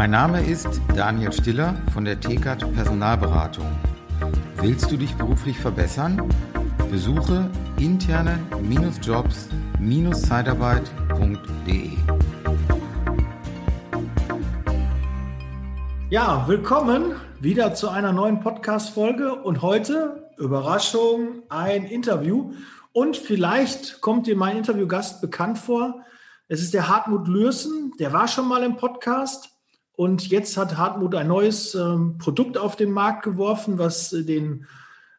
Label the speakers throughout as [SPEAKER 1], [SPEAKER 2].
[SPEAKER 1] Mein Name ist Daniel Stiller von der TKAT Personalberatung. Willst du dich beruflich verbessern? Besuche interne-jobs-zeitarbeit.de.
[SPEAKER 2] Ja, willkommen wieder zu einer neuen Podcast-Folge und heute, Überraschung, ein Interview. Und vielleicht kommt dir mein Interviewgast bekannt vor. Es ist der Hartmut Lürsen, der war schon mal im Podcast und jetzt hat Hartmut ein neues ähm, Produkt auf den Markt geworfen, was äh, den,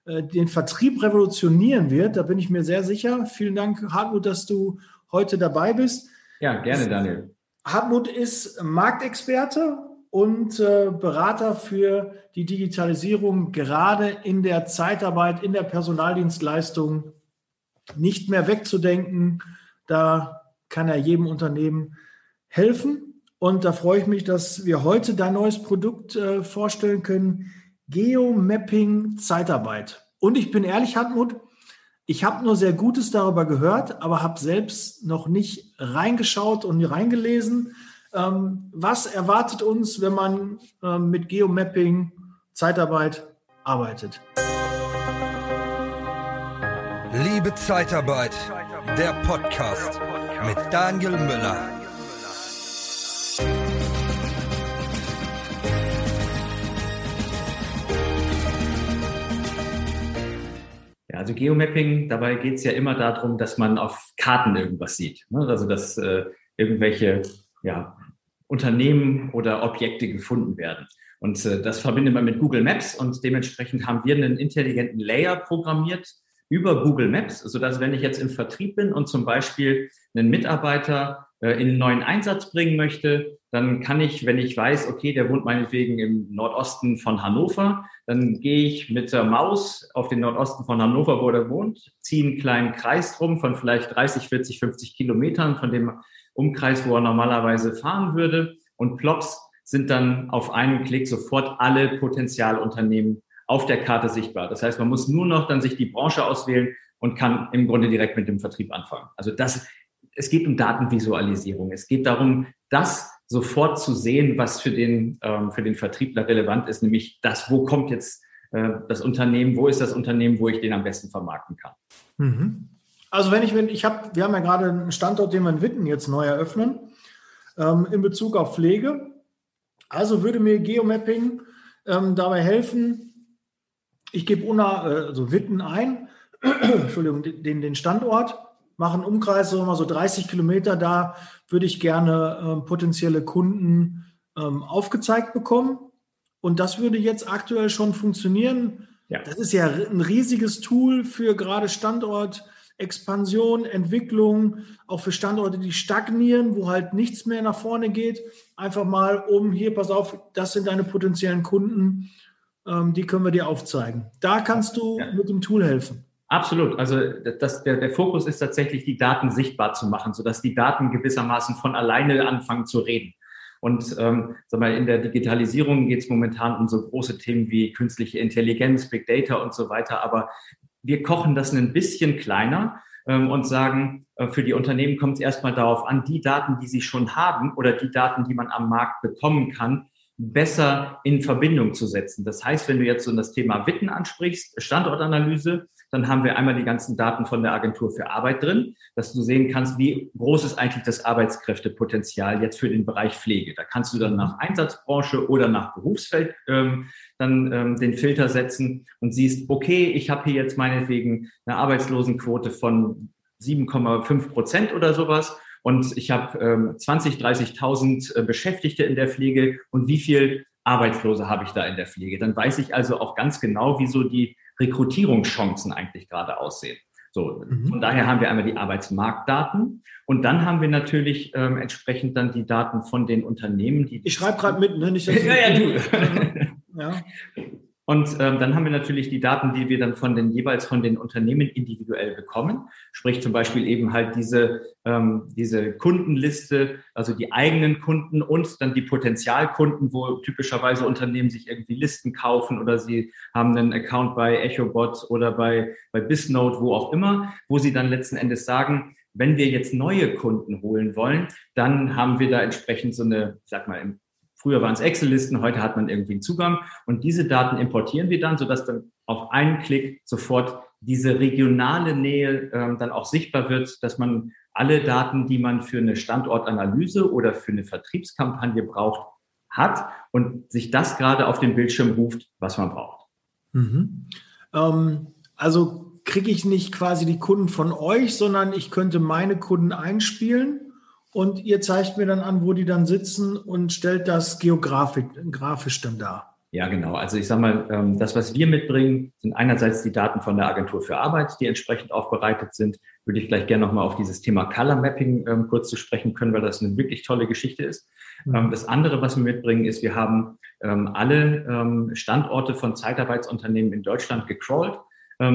[SPEAKER 2] äh, den Vertrieb revolutionieren wird. Da bin ich mir sehr sicher. Vielen Dank, Hartmut, dass du heute dabei bist.
[SPEAKER 3] Ja, gerne, Daniel.
[SPEAKER 2] Hartmut ist Marktexperte und äh, Berater für die Digitalisierung, gerade in der Zeitarbeit, in der Personaldienstleistung nicht mehr wegzudenken. Da kann er jedem Unternehmen helfen. Und da freue ich mich, dass wir heute dein neues Produkt äh, vorstellen können. Geomapping Zeitarbeit. Und ich bin ehrlich, Hartmut, ich habe nur sehr Gutes darüber gehört, aber habe selbst noch nicht reingeschaut und reingelesen. Ähm, was erwartet uns, wenn man ähm, mit Geomapping Zeitarbeit arbeitet?
[SPEAKER 1] Liebe Zeitarbeit, der Podcast mit Daniel Müller.
[SPEAKER 3] Also Geomapping, dabei geht es ja immer darum, dass man auf Karten irgendwas sieht. Ne? Also dass äh, irgendwelche ja, Unternehmen oder Objekte gefunden werden. Und äh, das verbindet man mit Google Maps und dementsprechend haben wir einen intelligenten Layer programmiert, über Google Maps, sodass wenn ich jetzt im Vertrieb bin und zum Beispiel einen Mitarbeiter äh, in einen neuen Einsatz bringen möchte, dann kann ich, wenn ich weiß, okay, der wohnt meinetwegen im Nordosten von Hannover, dann gehe ich mit der Maus auf den Nordosten von Hannover, wo er wohnt, ziehe einen kleinen Kreis drum von vielleicht 30, 40, 50 Kilometern von dem Umkreis, wo er normalerweise fahren würde. Und plops sind dann auf einen Klick sofort alle Potenzialunternehmen auf der Karte sichtbar. Das heißt, man muss nur noch dann sich die Branche auswählen und kann im Grunde direkt mit dem Vertrieb anfangen. Also das, es geht um Datenvisualisierung. Es geht darum, das sofort zu sehen, was für den, ähm, für den Vertriebler relevant ist, nämlich das, wo kommt jetzt äh, das Unternehmen, wo ist das Unternehmen, wo ich den am besten vermarkten kann.
[SPEAKER 2] Mhm. Also wenn ich, wenn ich habe, wir haben ja gerade einen Standort, den wir in Witten jetzt neu eröffnen, ähm, in Bezug auf Pflege. Also würde mir Geomapping ähm, dabei helfen, ich gebe UNA, äh, also Witten ein, Entschuldigung, den, den Standort, mache einen Umkreis, so mal so 30 Kilometer, da würde ich gerne ähm, potenzielle Kunden ähm, aufgezeigt bekommen. Und das würde jetzt aktuell schon funktionieren. Ja. Das ist ja ein riesiges Tool für gerade Standortexpansion, Entwicklung, auch für Standorte, die stagnieren, wo halt nichts mehr nach vorne geht. Einfach mal um, hier, pass auf, das sind deine potenziellen Kunden ähm, die können wir dir aufzeigen. Da kannst du ja. mit dem Tool helfen.
[SPEAKER 3] Absolut. Also das, der, der Fokus ist tatsächlich, die Daten sichtbar zu machen, sodass die Daten gewissermaßen von alleine anfangen zu reden. Und ähm, sag mal, in der Digitalisierung geht es momentan um so große Themen wie künstliche Intelligenz, Big Data und so weiter. Aber wir kochen das ein bisschen kleiner ähm, und sagen, äh, für die Unternehmen kommt es erstmal darauf an, die Daten, die sie schon haben oder die Daten, die man am Markt bekommen kann, besser in Verbindung zu setzen. Das heißt, wenn du jetzt so das Thema Witten ansprichst, Standortanalyse, dann haben wir einmal die ganzen Daten von der Agentur für Arbeit drin, dass du sehen kannst, wie groß ist eigentlich das Arbeitskräftepotenzial jetzt für den Bereich Pflege. Da kannst du dann nach Einsatzbranche oder nach Berufsfeld ähm, dann ähm, den Filter setzen und siehst, okay, ich habe hier jetzt meinetwegen eine Arbeitslosenquote von 7,5 Prozent oder sowas und ich habe ähm, 20, 30.000 äh, Beschäftigte in der Pflege und wie viel Arbeitslose habe ich da in der Pflege. Dann weiß ich also auch ganz genau, wie so die Rekrutierungschancen eigentlich gerade aussehen. So, mhm. von daher haben wir einmal die Arbeitsmarktdaten und dann haben wir natürlich ähm, entsprechend dann die Daten von den Unternehmen, die.
[SPEAKER 2] Ich schreibe gerade mit, ne? Nicht,
[SPEAKER 3] ja, ja, du. ja. Und ähm, dann haben wir natürlich die Daten, die wir dann von den jeweils von den Unternehmen individuell bekommen. Sprich zum Beispiel eben halt diese, ähm, diese Kundenliste, also die eigenen Kunden und dann die Potenzialkunden, wo typischerweise Unternehmen sich irgendwie Listen kaufen oder sie haben einen Account bei EchoBot oder bei, bei Bisnode, wo auch immer, wo sie dann letzten Endes sagen, wenn wir jetzt neue Kunden holen wollen, dann haben wir da entsprechend so eine, ich sag mal, im Früher waren es Excel-Listen, heute hat man irgendwie einen Zugang und diese Daten importieren wir dann, sodass dann auf einen Klick sofort diese regionale Nähe ähm, dann auch sichtbar wird, dass man alle Daten, die man für eine Standortanalyse oder für eine Vertriebskampagne braucht, hat und sich das gerade auf den Bildschirm ruft, was man braucht.
[SPEAKER 2] Mhm. Ähm, also kriege ich nicht quasi die Kunden von euch, sondern ich könnte meine Kunden einspielen und ihr zeigt mir dann an, wo die dann sitzen und stellt das geografisch dann dar.
[SPEAKER 3] Ja, genau. Also ich sage mal, ähm, das, was wir mitbringen, sind einerseits die Daten von der Agentur für Arbeit, die entsprechend aufbereitet sind. Würde ich gleich gerne nochmal auf dieses Thema Color Mapping ähm, kurz zu sprechen können, weil das eine wirklich tolle Geschichte ist. Mhm. Ähm, das andere, was wir mitbringen, ist, wir haben alle Standorte von Zeitarbeitsunternehmen in Deutschland gecrawlt,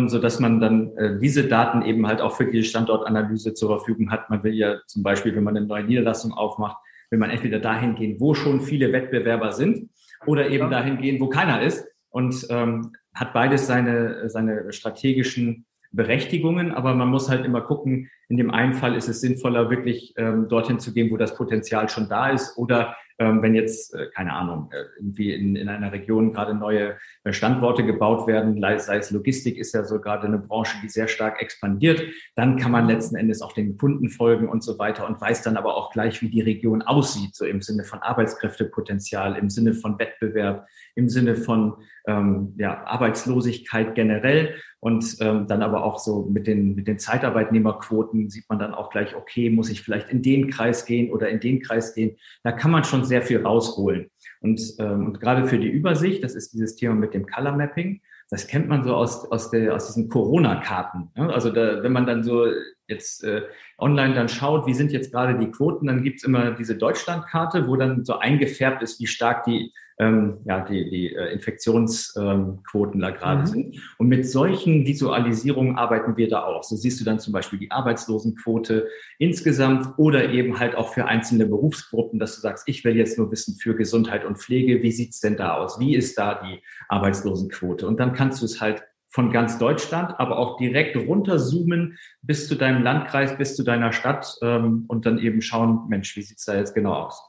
[SPEAKER 3] so dass man dann äh, diese Daten eben halt auch für die Standortanalyse zur Verfügung hat. Man will ja zum Beispiel, wenn man eine neue Niederlassung aufmacht, will man entweder dahin gehen, wo schon viele Wettbewerber sind oder eben dahin gehen, wo keiner ist. Und ähm, hat beides seine, seine strategischen Berechtigungen, aber man muss halt immer gucken, in dem einen Fall ist es sinnvoller, wirklich ähm, dorthin zu gehen, wo das Potenzial schon da ist oder ähm, wenn jetzt, äh, keine Ahnung, äh, irgendwie in, in einer Region gerade neue äh, Standorte gebaut werden, sei es Logistik ist ja so gerade eine Branche, die sehr stark expandiert, dann kann man letzten Endes auch den Kunden folgen und so weiter und weiß dann aber auch gleich, wie die Region aussieht, so im Sinne von Arbeitskräftepotenzial, im Sinne von Wettbewerb, im Sinne von ähm, ja, Arbeitslosigkeit generell und ähm, dann aber auch so mit den, mit den Zeitarbeitnehmerquoten sieht man dann auch gleich, okay, muss ich vielleicht in den Kreis gehen oder in den Kreis gehen. Da kann man schon sehr viel rausholen. Und, ähm, und gerade für die Übersicht, das ist dieses Thema mit dem Color Mapping, das kennt man so aus, aus, der, aus diesen Corona-Karten. Ne? Also da, wenn man dann so jetzt äh, online dann schaut, wie sind jetzt gerade die Quoten, dann gibt's immer diese Deutschlandkarte, wo dann so eingefärbt ist, wie stark die ähm, ja, die, die äh, Infektionsquoten ähm, da gerade mhm. sind. Und mit solchen Visualisierungen arbeiten wir da auch. So siehst du dann zum Beispiel die Arbeitslosenquote insgesamt oder eben halt auch für einzelne Berufsgruppen, dass du sagst, ich will jetzt nur wissen für Gesundheit und Pflege, wie sieht's denn da aus? Wie ist da die Arbeitslosenquote? Und dann kannst du es halt von ganz Deutschland, aber auch direkt runterzoomen bis zu deinem Landkreis, bis zu deiner Stadt ähm, und dann eben schauen, Mensch, wie sieht's da jetzt genau aus?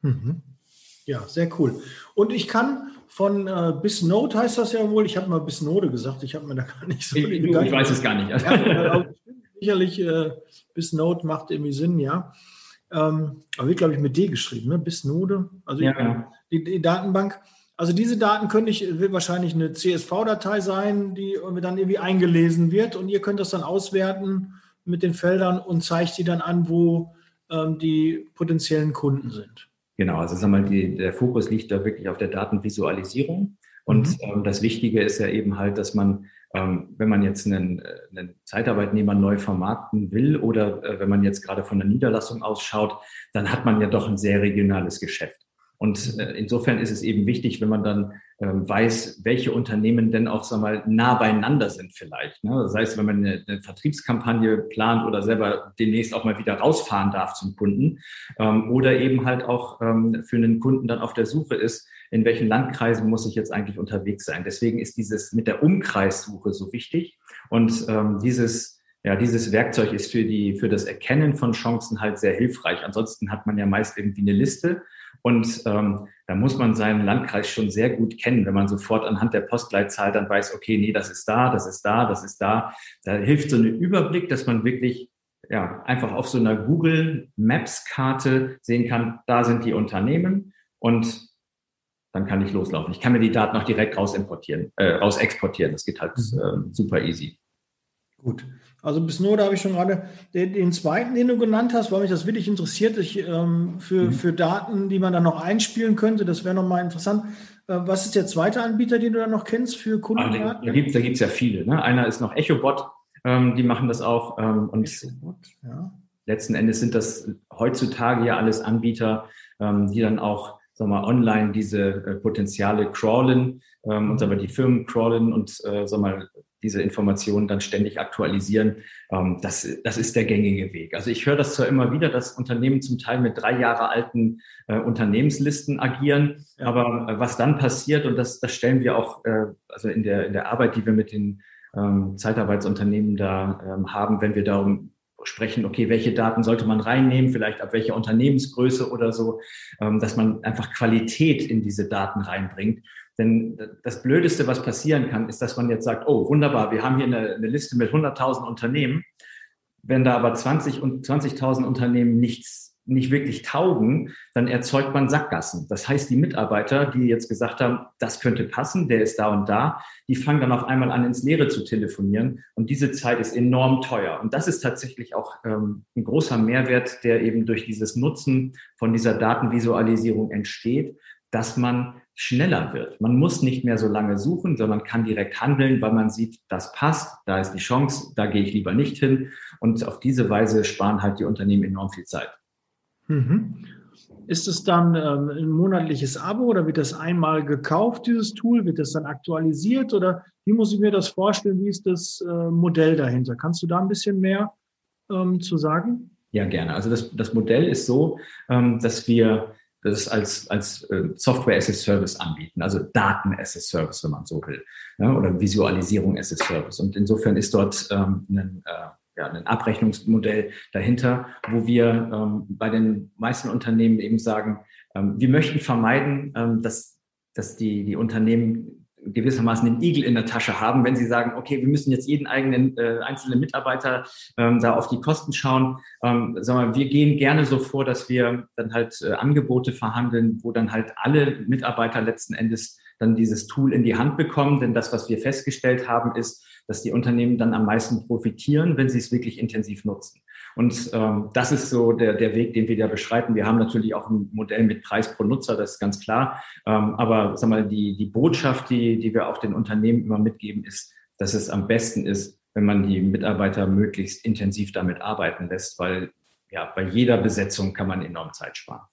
[SPEAKER 2] Mhm. Ja, sehr cool. Und ich kann von äh, bis Node heißt das ja wohl. Ich habe mal bis Node gesagt. Ich habe mir da gar nicht so.
[SPEAKER 3] Ich, ich weiß es gar nicht.
[SPEAKER 2] Ja, sicherlich äh, bis Node macht irgendwie Sinn, ja. Ähm, aber wird glaube ich mit D geschrieben, ne? Bis Node. Also ja, die, die, Datenbank. Also diese Daten könnte ich, wird wahrscheinlich eine CSV-Datei sein, die dann irgendwie eingelesen wird und ihr könnt das dann auswerten mit den Feldern und zeigt die dann an, wo ähm, die potenziellen Kunden sind.
[SPEAKER 3] Genau, also sag mal, die, der Fokus liegt da wirklich auf der Datenvisualisierung. Und mhm. ähm, das Wichtige ist ja eben halt, dass man, ähm, wenn man jetzt einen, einen Zeitarbeitnehmer neu vermarkten will oder äh, wenn man jetzt gerade von der Niederlassung ausschaut, dann hat man ja doch ein sehr regionales Geschäft. Und äh, insofern ist es eben wichtig, wenn man dann ähm, weiß, welche Unternehmen denn auch sag mal, nah beieinander sind vielleicht. Ne? Das heißt, wenn man eine, eine, Vertriebskampagne plant oder selber demnächst auch mal wieder rausfahren darf zum Kunden ähm, oder eben halt auch ähm, für einen Kunden dann auf der Suche ist, in welchen Landkreisen muss ich jetzt eigentlich unterwegs sein. Deswegen ist dieses mit der Umkreissuche so wichtig und ähm, dieses ja, dieses Werkzeug ist für die, für das Erkennen von Chancen halt sehr hilfreich. Ansonsten hat man ja meist irgendwie eine Liste und ähm, da muss man seinen Landkreis schon sehr gut kennen, wenn man sofort anhand der Postleitzahl dann weiß, okay, nee, das ist da, das ist da, das ist da. Da hilft so ein Überblick, dass man wirklich ja, einfach auf so einer Google Maps Karte sehen kann, da sind die Unternehmen und dann kann ich loslaufen. Ich kann mir die Daten auch direkt raus importieren, äh, raus exportieren. Das geht halt äh, super easy.
[SPEAKER 2] Gut. Also bis nur, da habe ich schon gerade den, den, zweiten, den du genannt hast, weil mich das wirklich interessiert, ich, ähm, für, mhm. für Daten, die man dann noch einspielen könnte. Das wäre nochmal interessant. Äh, was ist der zweite Anbieter, den du dann noch kennst für Kundendaten?
[SPEAKER 3] Da gibt es da gibt's ja viele. Ne? Einer ist noch EchoBot, ähm, die machen das auch. Ähm, und EchoBot, ja. letzten Endes sind das heutzutage ja alles Anbieter, ähm, die dann auch sag mal, online diese äh, Potenziale crawlen ähm, und aber die Firmen crawlen und äh, sag mal, diese Informationen dann ständig aktualisieren. Ähm, das, das ist der gängige Weg. Also ich höre das zwar immer wieder, dass Unternehmen zum Teil mit drei Jahre alten äh, Unternehmenslisten agieren, aber äh, was dann passiert, und das, das stellen wir auch äh, also in der, in der Arbeit, die wir mit den ähm, Zeitarbeitsunternehmen da ähm, haben, wenn wir darum sprechen, okay, welche Daten sollte man reinnehmen, vielleicht ab welcher Unternehmensgröße oder so, ähm, dass man einfach Qualität in diese Daten reinbringt. Denn das Blödeste, was passieren kann, ist, dass man jetzt sagt, oh, wunderbar, wir haben hier eine, eine Liste mit 100.000 Unternehmen. Wenn da aber 20 und 20.000 Unternehmen nichts nicht wirklich taugen, dann erzeugt man Sackgassen. Das heißt, die Mitarbeiter, die jetzt gesagt haben, das könnte passen, der ist da und da, die fangen dann auf einmal an, ins Leere zu telefonieren. Und diese Zeit ist enorm teuer. Und das ist tatsächlich auch ähm, ein großer Mehrwert, der eben durch dieses Nutzen von dieser Datenvisualisierung entsteht, dass man schneller wird. Man muss nicht mehr so lange suchen, sondern kann direkt handeln, weil man sieht, das passt, da ist die Chance, da gehe ich lieber nicht hin. Und auf diese Weise sparen halt die Unternehmen enorm viel Zeit.
[SPEAKER 2] Mhm. Ist es dann ähm, ein monatliches Abo oder wird das einmal gekauft, dieses Tool? Wird das dann aktualisiert oder wie muss ich mir das vorstellen? Wie ist das äh, Modell dahinter? Kannst du da ein bisschen mehr ähm, zu sagen?
[SPEAKER 3] Ja, gerne. Also das, das Modell ist so, ähm, dass wir das als, als äh, Software as a Service anbieten, also Daten as a Service, wenn man so will, ja, oder Visualisierung as a Service. Und insofern ist dort ähm, ein äh, ja, ein Abrechnungsmodell dahinter, wo wir ähm, bei den meisten Unternehmen eben sagen, ähm, wir möchten vermeiden, ähm, dass, dass die, die Unternehmen gewissermaßen den Igel in der Tasche haben, wenn sie sagen, okay, wir müssen jetzt jeden eigenen äh, einzelnen Mitarbeiter ähm, da auf die Kosten schauen. Ähm, sagen wir, wir gehen gerne so vor, dass wir dann halt äh, Angebote verhandeln, wo dann halt alle Mitarbeiter letzten Endes dann dieses Tool in die Hand bekommen. Denn das, was wir festgestellt haben, ist, dass die Unternehmen dann am meisten profitieren, wenn sie es wirklich intensiv nutzen. Und ähm, das ist so der, der Weg, den wir da beschreiten. Wir haben natürlich auch ein Modell mit Preis pro Nutzer, das ist ganz klar. Ähm, aber sag mal, die, die Botschaft, die, die wir auch den Unternehmen immer mitgeben, ist, dass es am besten ist, wenn man die Mitarbeiter möglichst intensiv damit arbeiten lässt, weil ja, bei jeder Besetzung kann man enorm Zeit sparen.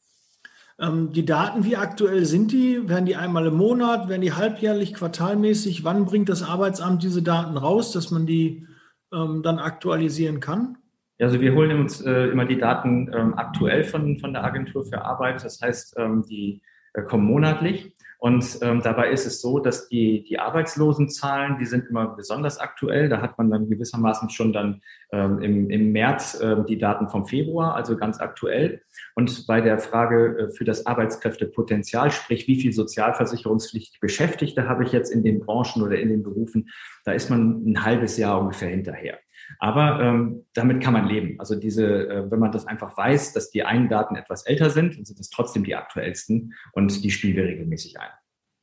[SPEAKER 2] Ähm, die Daten, wie aktuell sind die? Werden die einmal im Monat? Werden die halbjährlich, quartalmäßig? Wann bringt das Arbeitsamt diese Daten raus, dass man die ähm, dann aktualisieren kann?
[SPEAKER 3] Also wir holen uns äh, immer die Daten ähm, aktuell von, von der Agentur für Arbeit. Das heißt, ähm, die äh, kommen monatlich. Und ähm, dabei ist es so, dass die, die Arbeitslosenzahlen, die sind immer besonders aktuell. Da hat man dann gewissermaßen schon dann ähm, im, im März äh, die Daten vom Februar, also ganz aktuell. Und bei der Frage äh, für das Arbeitskräftepotenzial, sprich wie viel sozialversicherungspflichtig Beschäftigte habe ich jetzt in den Branchen oder in den Berufen, da ist man ein halbes Jahr ungefähr hinterher. Aber ähm, damit kann man leben. Also diese, äh, wenn man das einfach weiß, dass die einen Daten etwas älter sind, dann sind es trotzdem die aktuellsten und die spielen wir regelmäßig ein.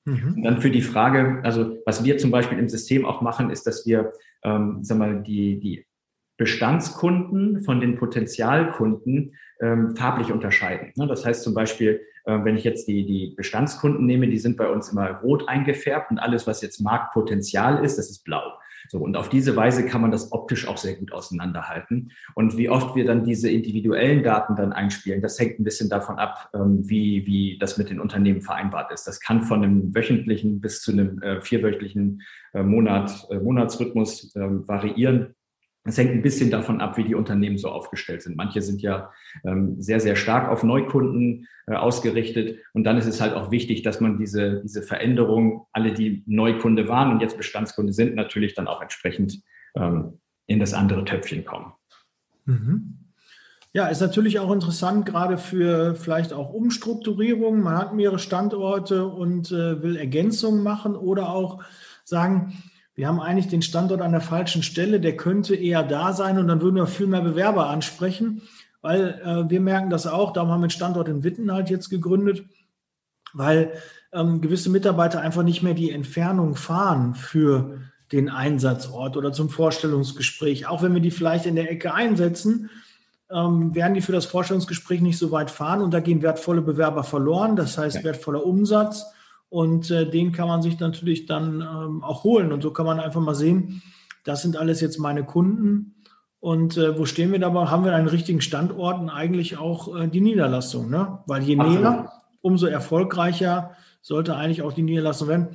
[SPEAKER 3] Mhm. Und dann für die Frage, also was wir zum Beispiel im System auch machen, ist, dass wir, ähm, sag mal, die, die Bestandskunden von den Potenzialkunden ähm, farblich unterscheiden. Ne? Das heißt zum Beispiel, äh, wenn ich jetzt die, die Bestandskunden nehme, die sind bei uns immer rot eingefärbt und alles, was jetzt Marktpotenzial ist, das ist blau. So, und auf diese Weise kann man das optisch auch sehr gut auseinanderhalten. Und wie oft wir dann diese individuellen Daten dann einspielen, das hängt ein bisschen davon ab, ähm, wie, wie das mit den Unternehmen vereinbart ist. Das kann von einem wöchentlichen bis zu einem äh, vierwöchentlichen äh, Monat, äh, Monatsrhythmus ähm, variieren. Es hängt ein bisschen davon ab, wie die Unternehmen so aufgestellt sind. Manche sind ja ähm, sehr, sehr stark auf Neukunden äh, ausgerichtet. Und dann ist es halt auch wichtig, dass man diese, diese Veränderung, alle, die Neukunde waren und jetzt Bestandskunde sind, natürlich dann auch entsprechend ähm, in das andere Töpfchen kommen.
[SPEAKER 2] Mhm. Ja, ist natürlich auch interessant, gerade für vielleicht auch Umstrukturierung. Man hat mehrere Standorte und äh, will Ergänzungen machen oder auch sagen, wir haben eigentlich den Standort an der falschen Stelle, der könnte eher da sein und dann würden wir viel mehr Bewerber ansprechen, weil äh, wir merken das auch, darum haben wir den Standort in Witten halt jetzt gegründet, weil ähm, gewisse Mitarbeiter einfach nicht mehr die Entfernung fahren für den Einsatzort oder zum Vorstellungsgespräch. Auch wenn wir die vielleicht in der Ecke einsetzen, ähm, werden die für das Vorstellungsgespräch nicht so weit fahren und da gehen wertvolle Bewerber verloren, das heißt wertvoller Umsatz. Und äh, den kann man sich natürlich dann ähm, auch holen. Und so kann man einfach mal sehen, das sind alles jetzt meine Kunden. Und äh, wo stehen wir dabei? Haben wir einen richtigen Standort und eigentlich auch äh, die Niederlassung? Ne? Weil je näher, umso erfolgreicher sollte eigentlich auch die Niederlassung werden.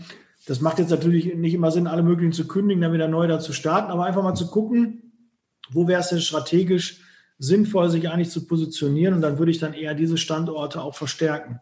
[SPEAKER 2] Das macht jetzt natürlich nicht immer Sinn, alle möglichen zu kündigen, dann wieder neu da zu starten, aber einfach mal zu gucken, wo wäre es denn strategisch sinnvoll, sich eigentlich zu positionieren. Und dann würde ich dann eher diese Standorte auch verstärken.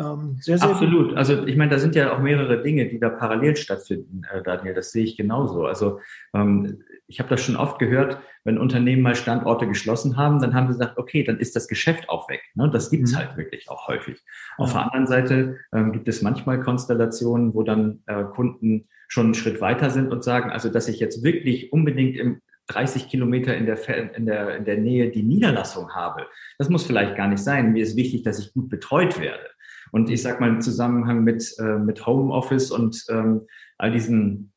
[SPEAKER 3] Ähm, sehr, sehr Absolut. Gut. Also ich meine, da sind ja auch mehrere Dinge, die da parallel stattfinden, äh, Daniel. Das sehe ich genauso. Also ähm, ich habe das schon oft gehört, wenn Unternehmen mal Standorte geschlossen haben, dann haben sie gesagt, okay, dann ist das Geschäft auch weg. Ne? Das gibt's mhm. halt wirklich auch häufig. Ja. Auf der anderen Seite ähm, gibt es manchmal Konstellationen, wo dann äh, Kunden schon einen Schritt weiter sind und sagen, also dass ich jetzt wirklich unbedingt im 30 Kilometer in der, in, der, in der Nähe die Niederlassung habe. Das muss vielleicht gar nicht sein. Mir ist wichtig, dass ich gut betreut werde. Und ich sage mal im Zusammenhang mit, äh, mit Homeoffice und ähm, all diesen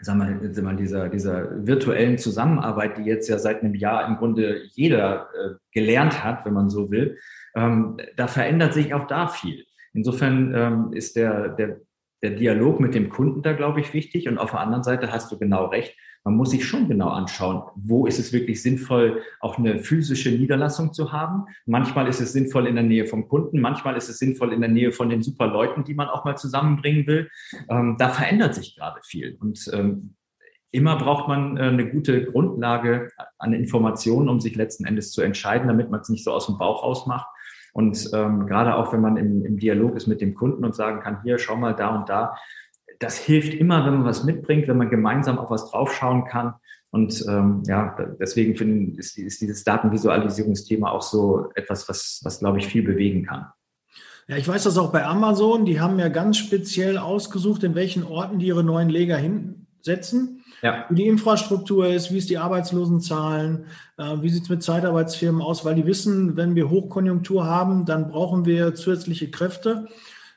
[SPEAKER 3] sag mal, sag mal, dieser, dieser virtuellen Zusammenarbeit, die jetzt ja seit einem Jahr im Grunde jeder äh, gelernt hat, wenn man so will, ähm, da verändert sich auch da viel. Insofern ähm, ist der, der, der Dialog mit dem Kunden da, glaube ich, wichtig. Und auf der anderen Seite hast du genau recht man muss sich schon genau anschauen, wo ist es wirklich sinnvoll, auch eine physische Niederlassung zu haben. Manchmal ist es sinnvoll in der Nähe vom Kunden, manchmal ist es sinnvoll in der Nähe von den super Leuten, die man auch mal zusammenbringen will. Ähm, da verändert sich gerade viel. Und ähm, immer braucht man äh, eine gute Grundlage an Informationen, um sich letzten Endes zu entscheiden, damit man es nicht so aus dem Bauch ausmacht. Und ähm, gerade auch, wenn man im, im Dialog ist mit dem Kunden und sagen kann, hier, schau mal da und da, das hilft immer, wenn man was mitbringt, wenn man gemeinsam auf was draufschauen kann. Und ähm, ja, deswegen finde ist, ist dieses Datenvisualisierungsthema auch so etwas, was, was glaube ich, viel bewegen kann.
[SPEAKER 2] Ja, ich weiß das auch bei Amazon. Die haben ja ganz speziell ausgesucht, in welchen Orten die ihre neuen Leger hinsetzen. Ja. Wie die Infrastruktur ist, wie ist die Arbeitslosenzahlen, äh, wie sieht es mit Zeitarbeitsfirmen aus, weil die wissen, wenn wir Hochkonjunktur haben, dann brauchen wir zusätzliche Kräfte.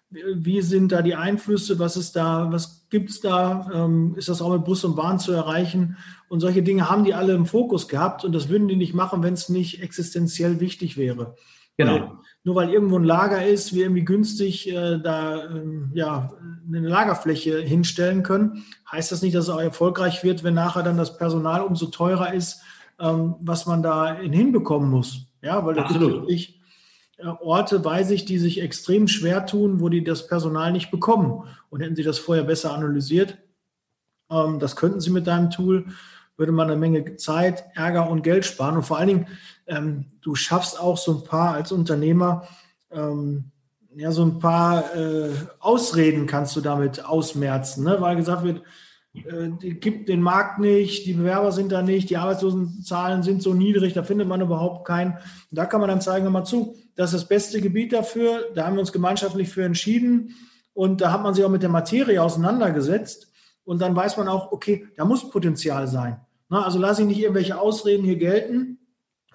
[SPEAKER 2] Wie sind da die Einflüsse? Was ist da? Was gibt es da? Ähm, ist das auch mit Bus und Bahn zu erreichen? Und solche Dinge haben die alle im Fokus gehabt und das würden die nicht machen, wenn es nicht existenziell wichtig wäre. Genau. Weil, nur weil irgendwo ein Lager ist, wir irgendwie günstig äh, da ähm, ja, eine Lagerfläche hinstellen können, heißt das nicht, dass es auch erfolgreich wird, wenn nachher dann das Personal umso teurer ist, ähm, was man da hinbekommen muss. Ja, weil Absolut. wirklich äh, Orte weiß ich, die sich extrem schwer tun, wo die das Personal nicht bekommen. Und hätten sie das vorher besser analysiert, ähm, das könnten sie mit deinem Tool, würde man eine Menge Zeit, Ärger und Geld sparen. Und vor allen Dingen, ähm, du schaffst auch so ein paar als Unternehmer, ähm, ja, so ein paar äh, Ausreden kannst du damit ausmerzen, ne? weil gesagt wird, äh, die gibt den Markt nicht, die Bewerber sind da nicht, die Arbeitslosenzahlen sind so niedrig, da findet man überhaupt keinen. Und da kann man dann zeigen, hör mal zu, das ist das beste Gebiet dafür. Da haben wir uns gemeinschaftlich für entschieden. Und da hat man sich auch mit der Materie auseinandergesetzt. Und dann weiß man auch, okay, da muss Potenzial sein. Na, also lasse ich nicht irgendwelche Ausreden hier gelten.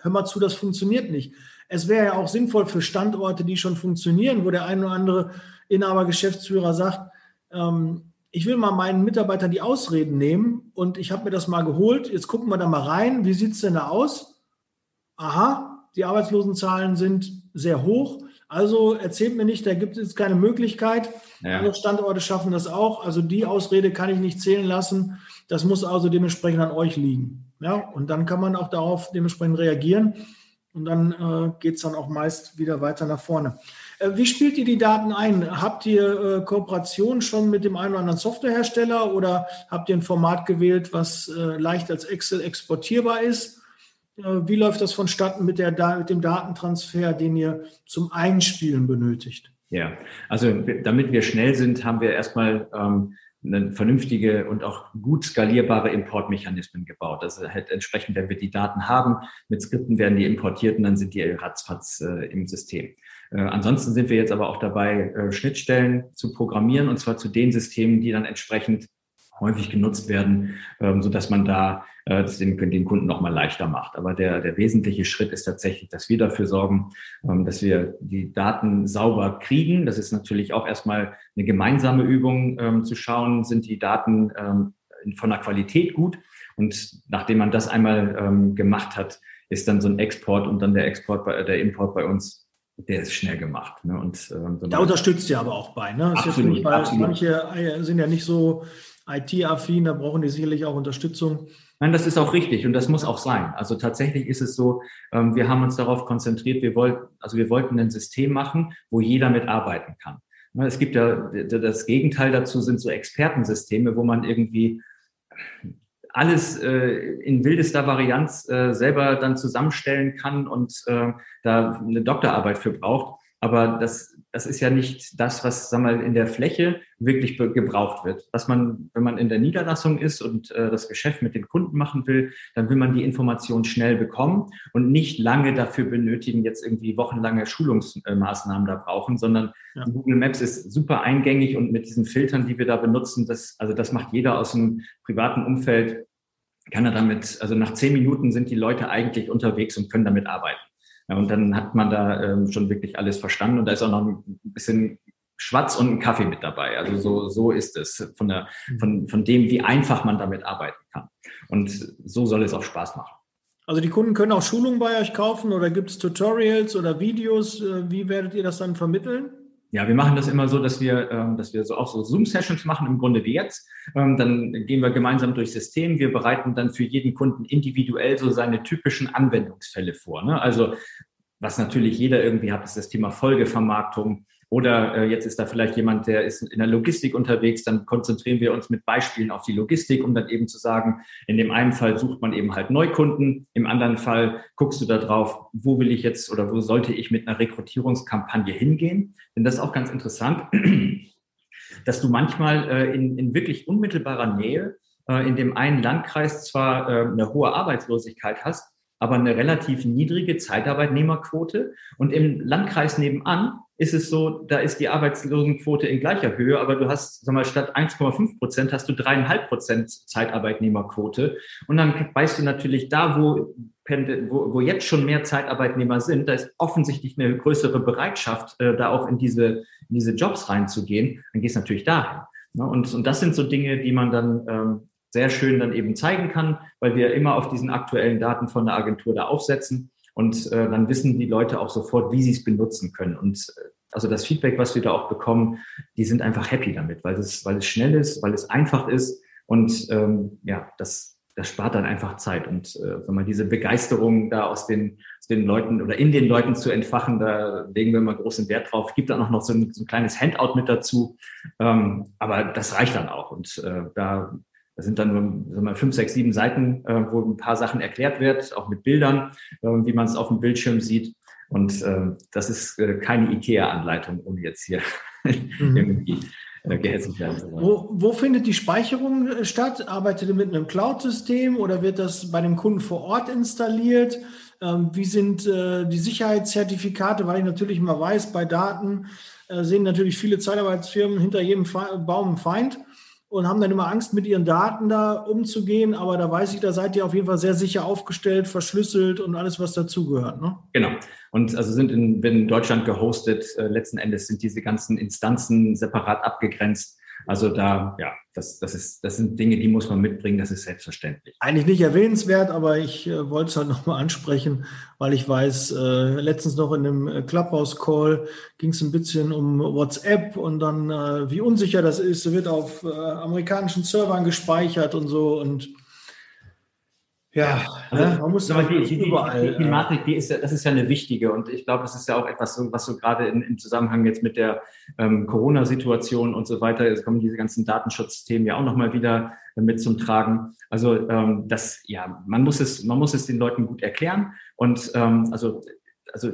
[SPEAKER 2] Hör mal zu, das funktioniert nicht. Es wäre ja auch sinnvoll für Standorte, die schon funktionieren, wo der ein oder andere Inhaber, Geschäftsführer sagt, ähm, ich will mal meinen Mitarbeitern die Ausreden nehmen und ich habe mir das mal geholt. Jetzt gucken wir da mal rein. Wie sieht es denn da aus? Aha, die Arbeitslosenzahlen sind sehr hoch. Also erzählt mir nicht, da gibt es keine Möglichkeit. Ja. Andere Standorte schaffen das auch. Also die Ausrede kann ich nicht zählen lassen. Das muss also dementsprechend an euch liegen. Ja, und dann kann man auch darauf dementsprechend reagieren. Und dann äh, geht es dann auch meist wieder weiter nach vorne. Äh, wie spielt ihr die Daten ein? Habt ihr äh, Kooperation schon mit dem einen oder anderen Softwarehersteller oder habt ihr ein Format gewählt, was äh, leicht als Excel exportierbar ist? Wie läuft das vonstatten mit, der, mit dem Datentransfer, den ihr zum Einspielen benötigt?
[SPEAKER 3] Ja, also damit wir schnell sind, haben wir erstmal ähm, eine vernünftige und auch gut skalierbare Importmechanismen gebaut. Also halt entsprechend, wenn wir die Daten haben, mit Skripten werden die importiert und dann sind die ratzfatz äh, im System. Äh, ansonsten sind wir jetzt aber auch dabei, äh, Schnittstellen zu programmieren und zwar zu den Systemen, die dann entsprechend häufig genutzt werden, ähm, so dass man da äh, das den, den Kunden noch mal leichter macht. Aber der, der wesentliche Schritt ist tatsächlich, dass wir dafür sorgen, ähm, dass wir die Daten sauber kriegen. Das ist natürlich auch erstmal eine gemeinsame Übung, ähm, zu schauen, sind die Daten ähm, von der Qualität gut. Und nachdem man das einmal ähm, gemacht hat, ist dann so ein Export und dann der Export, bei, der Import bei uns der ist schnell gemacht. Ne? Und,
[SPEAKER 2] ähm, so da unterstützt ihr aber auch bei. Ne?
[SPEAKER 3] Absolut,
[SPEAKER 2] nicht,
[SPEAKER 3] absolut.
[SPEAKER 2] Manche äh, sind ja nicht so IT-affin, da brauchen die sicherlich auch Unterstützung.
[SPEAKER 3] Nein, das ist auch richtig und das muss auch sein. Also tatsächlich ist es so, ähm, wir haben uns darauf konzentriert, wir wollten, also wir wollten ein System machen, wo jeder mitarbeiten kann. Ne, es gibt ja das Gegenteil dazu sind so Expertensysteme, wo man irgendwie alles äh, in wildester Varianz äh, selber dann zusammenstellen kann und äh, da eine Doktorarbeit für braucht. Aber das das ist ja nicht das, was sagen wir mal, in der Fläche wirklich gebraucht wird. Was man, wenn man in der Niederlassung ist und äh, das Geschäft mit den Kunden machen will, dann will man die Information schnell bekommen und nicht lange dafür benötigen, jetzt irgendwie wochenlange Schulungsmaßnahmen da brauchen, sondern ja. Google Maps ist super eingängig und mit diesen Filtern, die wir da benutzen, das, also das macht jeder aus dem privaten Umfeld, kann er damit, also nach zehn Minuten sind die Leute eigentlich unterwegs und können damit arbeiten. Und dann hat man da ähm, schon wirklich alles verstanden und da ist auch noch ein bisschen Schwatz und ein Kaffee mit dabei. Also so, so ist es von, der, von, von dem, wie einfach man damit arbeiten kann. Und so soll es auch Spaß machen.
[SPEAKER 2] Also die Kunden können auch Schulungen bei euch kaufen oder gibt es Tutorials oder Videos? Äh, wie werdet ihr das dann vermitteln?
[SPEAKER 3] Ja, wir machen das immer so, dass wir, ähm, dass wir so auch so Zoom-Sessions machen, im Grunde wie jetzt. Ähm, dann gehen wir gemeinsam durchs System. Wir bereiten dann für jeden Kunden individuell so seine typischen Anwendungsfälle vor. Ne? Also was natürlich jeder irgendwie hat, ist das Thema Folgevermarktung. Oder äh, jetzt ist da vielleicht jemand, der ist in der Logistik unterwegs, dann konzentrieren wir uns mit Beispielen auf die Logistik, um dann eben zu sagen, in dem einen Fall sucht man eben halt Neukunden, im anderen Fall guckst du da drauf, wo will ich jetzt oder wo sollte ich mit einer Rekrutierungskampagne hingehen? Denn das ist auch ganz interessant, dass du manchmal äh, in, in wirklich unmittelbarer Nähe äh, in dem einen Landkreis zwar äh, eine hohe Arbeitslosigkeit hast, aber eine relativ niedrige Zeitarbeitnehmerquote. Und im Landkreis nebenan ist es so, da ist die Arbeitslosenquote in gleicher Höhe, aber du hast, sag mal, statt 1,5 Prozent hast du dreieinhalb Prozent Zeitarbeitnehmerquote. Und dann weißt du natürlich da, wo, wo, wo jetzt schon mehr Zeitarbeitnehmer sind, da ist offensichtlich eine größere Bereitschaft, äh, da auch in diese, in diese Jobs reinzugehen. Dann gehst du natürlich dahin. Ne? Und, und das sind so Dinge, die man dann ähm, sehr schön dann eben zeigen kann, weil wir immer auf diesen aktuellen Daten von der Agentur da aufsetzen. Und äh, dann wissen die Leute auch sofort, wie sie es benutzen können. Und äh, also das Feedback, was wir da auch bekommen, die sind einfach happy damit, weil es, weil es schnell ist, weil es einfach ist. Und ähm, ja, das, das spart dann einfach Zeit. Und äh, wenn man diese Begeisterung da aus den, aus den Leuten oder in den Leuten zu entfachen, da legen wir immer großen Wert drauf. Gibt dann auch noch so ein, so ein kleines Handout mit dazu. Ähm, aber das reicht dann auch. Und äh, da das sind dann sagen wir, fünf, sechs, sieben Seiten, äh, wo ein paar Sachen erklärt wird, auch mit Bildern, äh, wie man es auf dem Bildschirm sieht. Und äh, das ist äh, keine IKEA-Anleitung, um jetzt hier mhm. irgendwie
[SPEAKER 2] äh, gehetzelt werden zu wollen. Wo, wo findet die Speicherung äh, statt? Arbeitet ihr mit einem Cloud-System oder wird das bei dem Kunden vor Ort installiert? Ähm, wie sind äh, die Sicherheitszertifikate? Weil ich natürlich immer weiß, bei Daten äh, sehen natürlich viele Zeitarbeitsfirmen hinter jedem Baum einen Feind und haben dann immer Angst, mit ihren Daten da umzugehen. Aber da weiß ich, da seid ihr auf jeden Fall sehr sicher aufgestellt, verschlüsselt und alles, was dazugehört. Ne?
[SPEAKER 3] Genau. Und also sind in, in Deutschland gehostet. Äh, letzten Endes sind diese ganzen Instanzen separat abgegrenzt. Also da, ja, das, das, ist, das sind Dinge, die muss man mitbringen, das ist selbstverständlich.
[SPEAKER 2] Eigentlich nicht erwähnenswert, aber ich äh, wollte es halt nochmal ansprechen, weil ich weiß, äh, letztens noch in einem äh, Clubhouse-Call ging es ein bisschen um WhatsApp und dann, äh, wie unsicher das ist, wird auf äh, amerikanischen Servern gespeichert und so und
[SPEAKER 3] ja, also, ne? man muss aber die, die, überall. Die, die Thematik, die ist ja, das ist ja eine wichtige und ich glaube, das ist ja auch etwas, was so gerade in, im Zusammenhang jetzt mit der ähm, Corona-Situation und so weiter, es kommen diese ganzen Datenschutzthemen ja auch nochmal wieder mit zum Tragen. Also ähm, das, ja, man muss es, man muss es den Leuten gut erklären und ähm, also also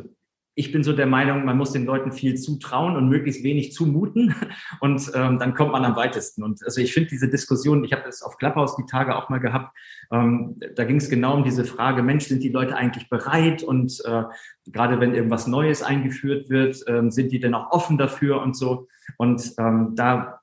[SPEAKER 3] ich bin so der Meinung, man muss den Leuten viel zutrauen und möglichst wenig zumuten und ähm, dann kommt man am weitesten. Und also ich finde diese Diskussion, ich habe das auf Clubhouse die Tage auch mal gehabt, ähm, da ging es genau um diese Frage, Mensch, sind die Leute eigentlich bereit? Und äh, gerade wenn irgendwas Neues eingeführt wird, ähm, sind die denn auch offen dafür und so? Und ähm, da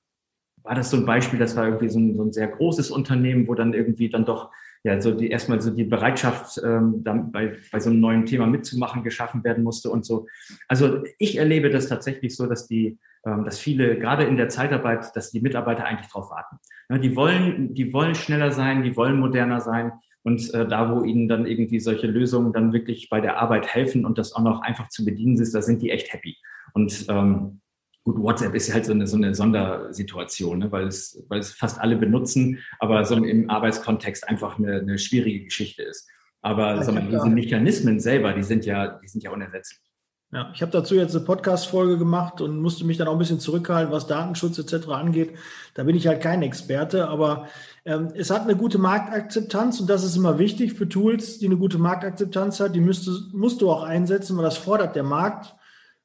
[SPEAKER 3] war das so ein Beispiel, das war irgendwie so ein, so ein sehr großes Unternehmen, wo dann irgendwie dann doch ja, so die erstmal so die Bereitschaft, ähm, dann bei, bei so einem neuen Thema mitzumachen, geschaffen werden musste und so. Also ich erlebe das tatsächlich so, dass die, ähm, dass viele, gerade in der Zeitarbeit, dass die Mitarbeiter eigentlich drauf warten. Ja, die wollen, die wollen schneller sein, die wollen moderner sein. Und äh, da, wo ihnen dann irgendwie solche Lösungen dann wirklich bei der Arbeit helfen und das auch noch einfach zu bedienen ist, da sind die echt happy. Und ähm, Gut, WhatsApp ist halt so eine, so eine Sondersituation, ne? weil, es, weil es fast alle benutzen, aber so im Arbeitskontext einfach eine, eine schwierige Geschichte ist. Aber ja, mal, diese Mechanismen selber, die sind ja, die sind ja unersetzlich.
[SPEAKER 2] Ja, ich habe dazu jetzt eine Podcast-Folge gemacht und musste mich dann auch ein bisschen zurückhalten, was Datenschutz etc. angeht. Da bin ich halt kein Experte, aber ähm, es hat eine gute Marktakzeptanz und das ist immer wichtig für Tools, die eine gute Marktakzeptanz hat. Die müsste, musst du auch einsetzen, weil das fordert der Markt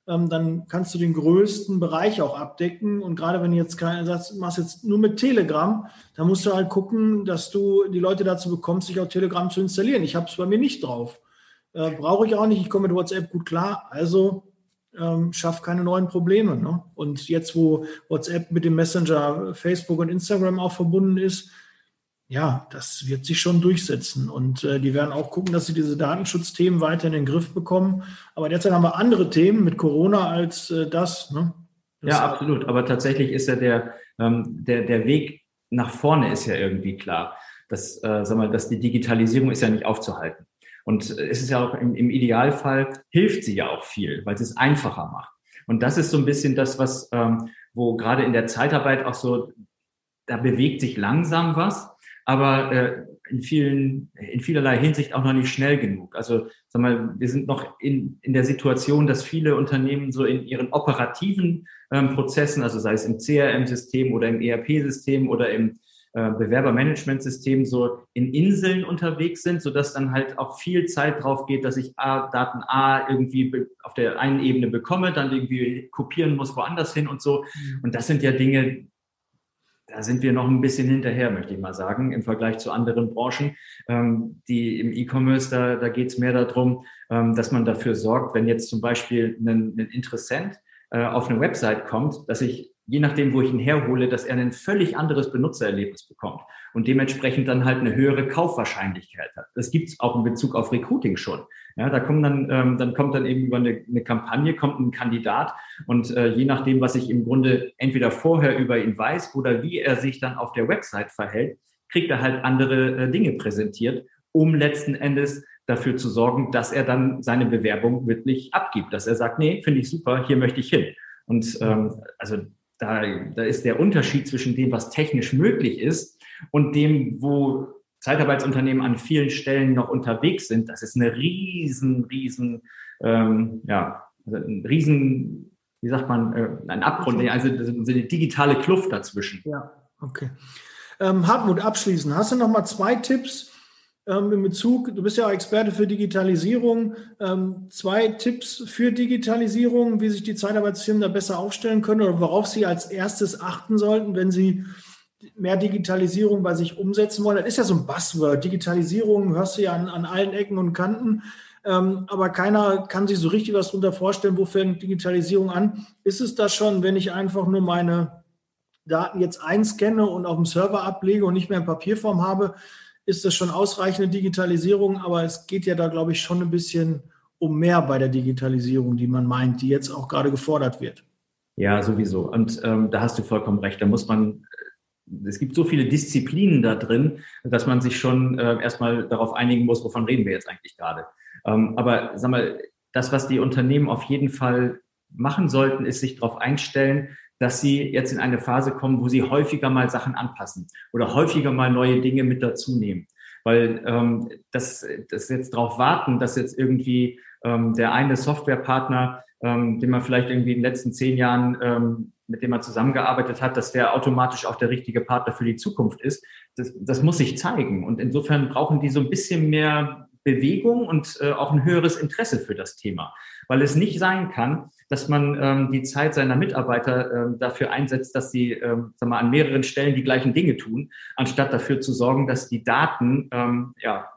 [SPEAKER 2] dann kannst du den größten Bereich auch abdecken. Und gerade wenn du jetzt keinen Satz machst, jetzt nur mit Telegram, dann musst du halt gucken, dass du die Leute dazu bekommst, sich auch Telegram zu installieren. Ich habe es bei mir nicht drauf. Äh, Brauche ich auch nicht. Ich komme mit WhatsApp gut klar. Also ähm, schaff keine neuen Probleme. Ne? Und jetzt, wo WhatsApp mit dem Messenger Facebook und Instagram auch verbunden ist, ja, das wird sich schon durchsetzen. Und äh, die werden auch gucken, dass sie diese Datenschutzthemen weiter in den Griff bekommen. Aber derzeit haben wir andere Themen mit Corona als äh, das. Ne?
[SPEAKER 3] das ja, absolut. Aber tatsächlich ist ja der, ähm, der, der Weg nach vorne ist ja irgendwie klar. Das, äh, sag mal, dass die Digitalisierung ist ja nicht aufzuhalten. Und äh, es ist ja auch im, im Idealfall hilft sie ja auch viel, weil sie es einfacher macht. Und das ist so ein bisschen das, was, ähm, wo gerade in der Zeitarbeit auch so, da bewegt sich langsam was aber äh, in vielen, in vielerlei Hinsicht auch noch nicht schnell genug. Also sag mal, wir sind noch in, in der Situation, dass viele Unternehmen so in ihren operativen ähm, Prozessen, also sei es im CRM-System oder im ERP-System oder im äh, Bewerbermanagementsystem so in Inseln unterwegs sind, so dass dann halt auch viel Zeit drauf geht, dass ich A, Daten A irgendwie auf der einen Ebene bekomme, dann irgendwie kopieren muss woanders hin und so. Mhm. Und das sind ja Dinge, da sind wir noch ein bisschen hinterher, möchte ich mal sagen, im Vergleich zu anderen Branchen. Ähm, die im E-Commerce, da, da geht es mehr darum, ähm, dass man dafür sorgt, wenn jetzt zum Beispiel ein, ein Interessent äh, auf eine Website kommt, dass ich je nachdem, wo ich ihn herhole, dass er ein völlig anderes Benutzererlebnis bekommt und dementsprechend dann halt eine höhere Kaufwahrscheinlichkeit hat. Das gibt es auch in Bezug auf Recruiting schon. Ja, da kommen dann, ähm, dann kommt dann eben über eine, eine Kampagne kommt ein Kandidat und äh, je nachdem, was ich im Grunde entweder vorher über ihn weiß oder wie er sich dann auf der Website verhält, kriegt er halt andere äh, Dinge präsentiert, um letzten Endes dafür zu sorgen, dass er dann seine Bewerbung wirklich abgibt, dass er sagt, nee, finde ich super, hier möchte ich hin. Und ähm, also da, da ist der Unterschied zwischen dem, was technisch möglich ist und dem, wo Zeitarbeitsunternehmen an vielen Stellen noch unterwegs sind. Das ist eine riesen, riesen, ähm, ja, also ein riesen, wie sagt man, äh, ein Abgrund, also eine digitale Kluft dazwischen.
[SPEAKER 2] Ja, okay. Ähm, Hartmut, abschließend, hast du noch mal zwei Tipps, ähm, in Bezug, du bist ja Experte für Digitalisierung, ähm, zwei Tipps für Digitalisierung, wie sich die Zeitarbeitsfirmen da besser aufstellen können oder worauf sie als erstes achten sollten, wenn sie mehr Digitalisierung bei sich umsetzen wollen. Das ist ja so ein Buzzword. Digitalisierung hörst du ja an, an allen Ecken und Kanten. Ähm, aber keiner kann sich so richtig was darunter vorstellen, wo fängt Digitalisierung an. Ist es das schon, wenn ich einfach nur meine Daten jetzt einscanne und auf dem Server ablege und nicht mehr in Papierform habe, ist das schon ausreichende Digitalisierung, aber es geht ja da, glaube ich, schon ein bisschen um mehr bei der Digitalisierung, die man meint, die jetzt auch gerade gefordert wird.
[SPEAKER 3] Ja, sowieso. Und ähm, da hast du vollkommen recht. Da muss man, äh, es gibt so viele Disziplinen da drin, dass man sich schon äh, erstmal darauf einigen muss, wovon reden wir jetzt eigentlich gerade. Ähm, aber sag mal, das, was die Unternehmen auf jeden Fall machen sollten, ist sich darauf einstellen, dass sie jetzt in eine Phase kommen, wo sie häufiger mal Sachen anpassen oder häufiger mal neue Dinge mit dazu nehmen. Weil ähm, das, das jetzt darauf warten, dass jetzt irgendwie ähm, der eine Softwarepartner, ähm, den man vielleicht irgendwie in den letzten zehn Jahren, ähm, mit dem man zusammengearbeitet hat, dass der automatisch auch der richtige Partner für die Zukunft ist, das, das muss sich zeigen. Und insofern brauchen die so ein bisschen mehr Bewegung und äh, auch ein höheres Interesse für das Thema. Weil es nicht sein kann, dass man ähm, die Zeit seiner Mitarbeiter ähm, dafür einsetzt, dass sie ähm, sag mal, an mehreren Stellen die gleichen Dinge tun, anstatt dafür zu sorgen, dass die Daten ähm, ja,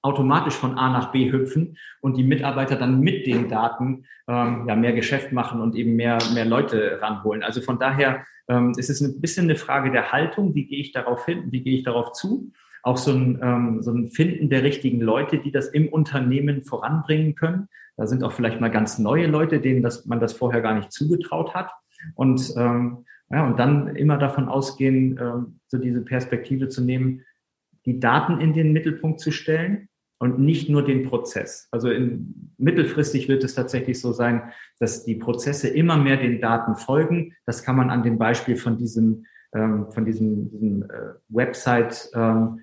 [SPEAKER 3] automatisch von A nach B hüpfen und die Mitarbeiter dann mit den Daten ähm, ja, mehr Geschäft machen und eben mehr, mehr Leute ranholen. Also von daher ähm, ist es ein bisschen eine Frage der Haltung, wie gehe ich darauf hin, wie gehe ich darauf zu. Auch so ein, ähm, so ein Finden der richtigen Leute, die das im Unternehmen voranbringen können. Da sind auch vielleicht mal ganz neue Leute, denen das, man das vorher gar nicht zugetraut hat. Und, ähm, ja, und dann immer davon ausgehen, ähm, so diese Perspektive zu nehmen, die Daten in den Mittelpunkt zu stellen und nicht nur den Prozess. Also in, mittelfristig wird es tatsächlich so sein, dass die Prozesse immer mehr den Daten folgen. Das kann man an dem Beispiel von diesem, ähm, von diesem, diesem äh, Website ähm,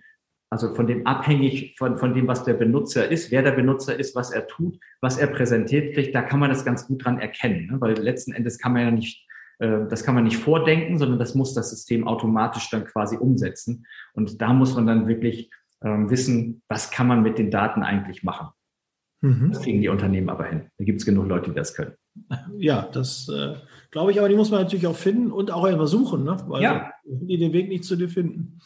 [SPEAKER 3] also von dem abhängig von, von dem, was der Benutzer ist, wer der Benutzer ist, was er tut, was er präsentiert kriegt, da kann man das ganz gut dran erkennen, ne? weil letzten Endes kann man ja nicht, äh, das kann man nicht vordenken, sondern das muss das System automatisch dann quasi umsetzen. Und da muss man dann wirklich ähm, wissen, was kann man mit den Daten eigentlich machen. Mhm. Das kriegen die Unternehmen aber hin. Da gibt es genug Leute, die das können.
[SPEAKER 2] Ja, das äh, glaube ich, aber die muss man natürlich auch finden und auch immer suchen, ne? weil
[SPEAKER 3] Ja.
[SPEAKER 2] die den Weg nicht zu dir finden.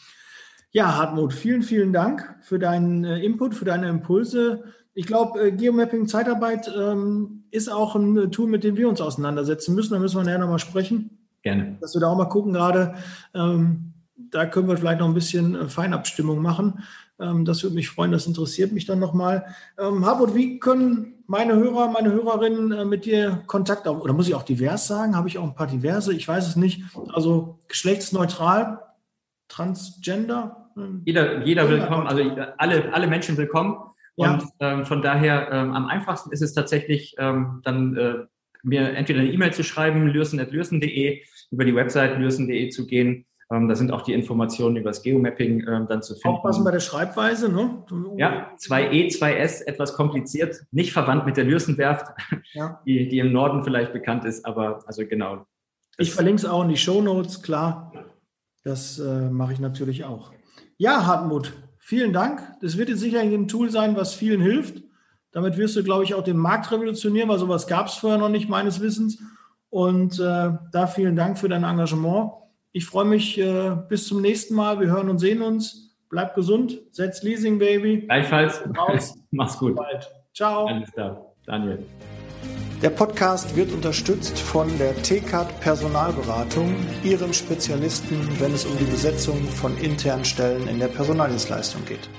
[SPEAKER 2] Ja, Hartmut, vielen, vielen Dank für deinen äh, Input, für deine Impulse. Ich glaube, äh, Geomapping Zeitarbeit ähm, ist auch ein äh, Tool, mit dem wir uns auseinandersetzen müssen. Da müssen wir nachher nochmal sprechen,
[SPEAKER 3] Gerne.
[SPEAKER 2] dass wir da auch mal gucken gerade. Ähm, da können wir vielleicht noch ein bisschen Feinabstimmung machen. Ähm, das würde mich freuen, das interessiert mich dann nochmal. Ähm, Hartmut, wie können meine Hörer, meine Hörerinnen äh, mit dir Kontakt auf, oder muss ich auch divers sagen? Habe ich auch ein paar diverse? Ich weiß es nicht. Also geschlechtsneutral, transgender?
[SPEAKER 3] Jeder, jeder willkommen, also alle, alle Menschen willkommen.
[SPEAKER 2] Ja.
[SPEAKER 3] Und ähm, von daher ähm, am einfachsten ist es tatsächlich, ähm, dann äh, mir entweder eine E-Mail zu schreiben, lürsen.lürsen.de, über die Website lürsen.de zu gehen. Ähm, da sind auch die Informationen über das Geomapping ähm, dann zu finden.
[SPEAKER 2] Aufpassen bei der Schreibweise, ne?
[SPEAKER 3] Ja, 2E, 2S, etwas kompliziert, nicht verwandt mit der Lürsenwerft,
[SPEAKER 2] Ja.
[SPEAKER 3] die, die im Norden vielleicht bekannt ist, aber also genau.
[SPEAKER 2] Ich verlinke es auch in die Show Notes, klar. Das äh, mache ich natürlich auch. Ja, Hartmut, vielen Dank. Das wird jetzt sicherlich ein Tool sein, was vielen hilft. Damit wirst du, glaube ich, auch den Markt revolutionieren, weil sowas gab es vorher noch nicht, meines Wissens. Und äh, da vielen Dank für dein Engagement. Ich freue mich äh, bis zum nächsten Mal. Wir hören und sehen uns. Bleib gesund. Setz Leasing, Baby.
[SPEAKER 3] Gleichfalls. Mach's gut.
[SPEAKER 2] Bald. Ciao.
[SPEAKER 3] Alles klar. Daniel.
[SPEAKER 2] Der Podcast wird unterstützt von der TCAT Personalberatung, ihren Spezialisten, wenn es um die Besetzung von internen Stellen in der Personaldienstleistung geht.